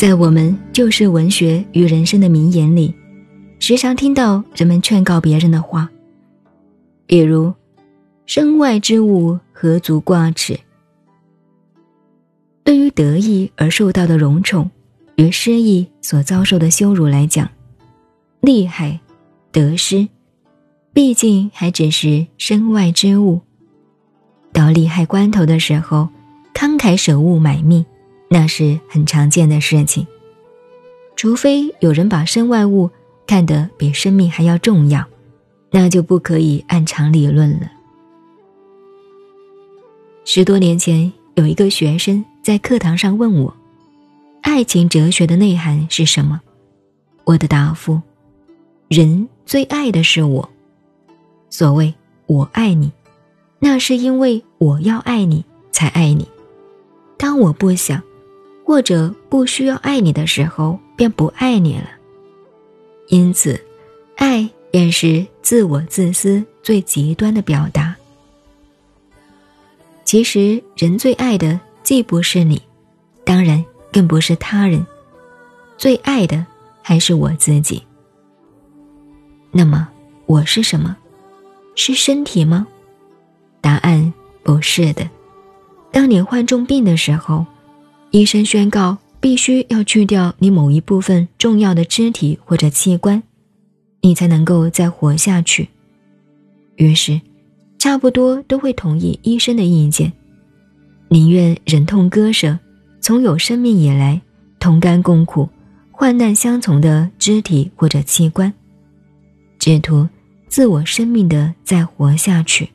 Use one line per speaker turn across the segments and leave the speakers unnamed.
在我们旧式文学与人生的名言里，时常听到人们劝告别人的话，比如“身外之物何足挂齿”。对于得意而受到的荣宠，与失意所遭受的羞辱来讲，厉害、得失，毕竟还只是身外之物。到利害关头的时候，慷慨舍物买命。那是很常见的事情，除非有人把身外物看得比生命还要重要，那就不可以按常理论了。十多年前，有一个学生在课堂上问我：“爱情哲学的内涵是什么？”我的答复：“人最爱的是我。所谓我爱你，那是因为我要爱你才爱你。当我不想。”或者不需要爱你的时候，便不爱你了。因此，爱便是自我自私最极端的表达。其实，人最爱的既不是你，当然更不是他人，最爱的还是我自己。那么，我是什么？是身体吗？答案不是的。当你患重病的时候。医生宣告，必须要去掉你某一部分重要的肢体或者器官，你才能够再活下去。于是，差不多都会同意医生的意见，宁愿忍痛割舍从有生命以来同甘共苦、患难相从的肢体或者器官，只图自我生命的再活下去。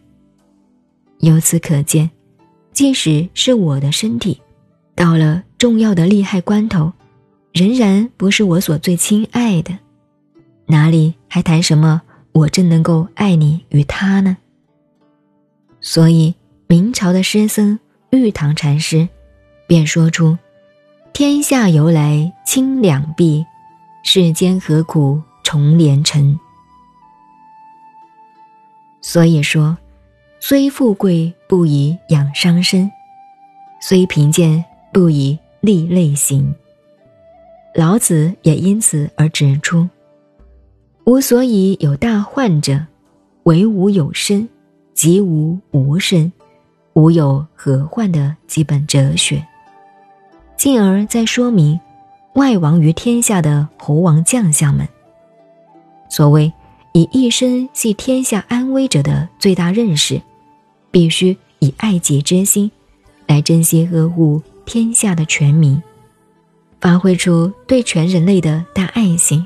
由此可见，即使是我的身体。到了重要的利害关头，仍然不是我所最亲爱的，哪里还谈什么我真能够爱你与他呢？所以明朝的诗僧玉堂禅师，便说出：“天下由来清两碧，世间何苦重连尘。”所以说，虽富贵不宜养伤身，虽贫贱。不以利类行。老子也因此而指出：“吾所以有大患者，唯吾有身，即无无身，吾有何患的基本哲学。”进而再说明外王于天下的侯王将相们，所谓以一身系天下安危者的最大认识，必须以爱己之心来珍惜呵护。天下的全民，发挥出对全人类的大爱心，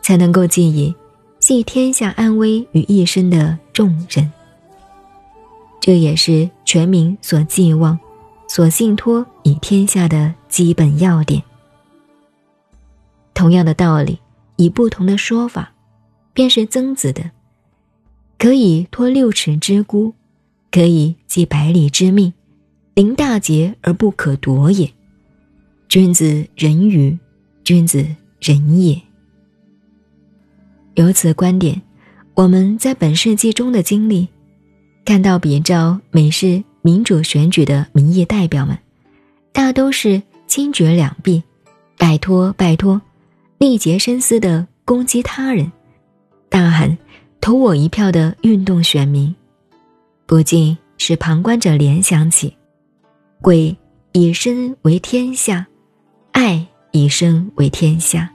才能够寄以系天下安危于一身的重任。这也是全民所寄望、所信托以天下的基本要点。同样的道理，以不同的说法，便是曾子的：“可以托六尺之孤，可以寄百里之命。”临大节而不可夺也，君子仁于君子仁也。由此观点，我们在本世纪中的经历，看到比照美式民主选举的民意代表们，大都是轻举两臂，拜托拜托，力竭深思的攻击他人，大喊投我一票的运动选民，不禁使旁观者联想起。贵以身为天下，爱以身为天下。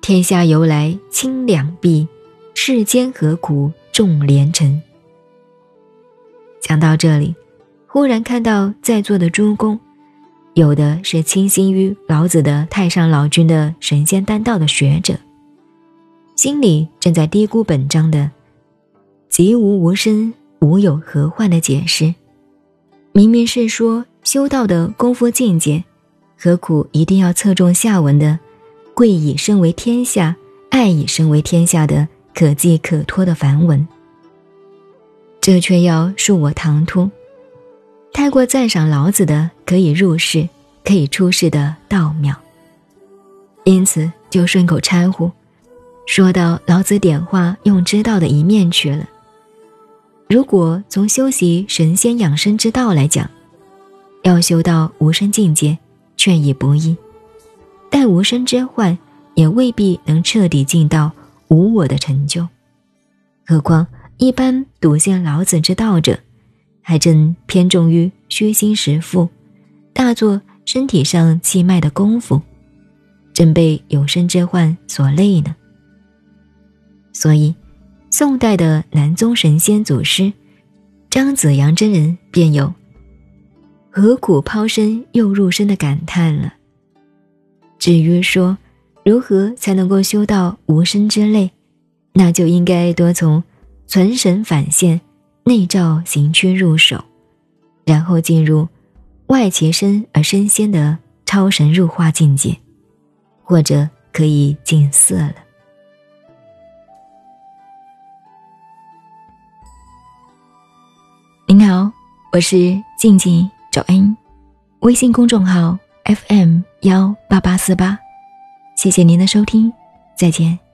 天下由来清两碧，世间何苦重连城？讲到这里，忽然看到在座的诸公，有的是倾心于老子的太上老君的神仙丹道的学者，心里正在低估本章的“即无无身，无有何患”的解释。明明是说修道的功夫境界，何苦一定要侧重下文的“贵以身为天下，爱以身为天下”的可寄可托的梵文？这却要恕我唐突，太过赞赏老子的可以入世、可以出世的道妙，因此就顺口掺和，说到老子点化用之道的一面去了。如果从修习神仙养生之道来讲，要修到无生境界，劝已不易。但无生之患，也未必能彻底尽到无我的成就。何况一般笃信老子之道者，还正偏重于虚心实腹，大做身体上气脉的功夫，正被有生之患所累呢。所以，宋代的南宗神仙祖师张子阳真人便有“何苦抛身又入身”的感叹了。至于说如何才能够修到无生之类，那就应该多从存神返现、内照行区入手，然后进入外其身而身仙的超神入化境界，或者可以近色了。我是静静找恩，微信公众号 FM 幺八八四八，谢谢您的收听，再见。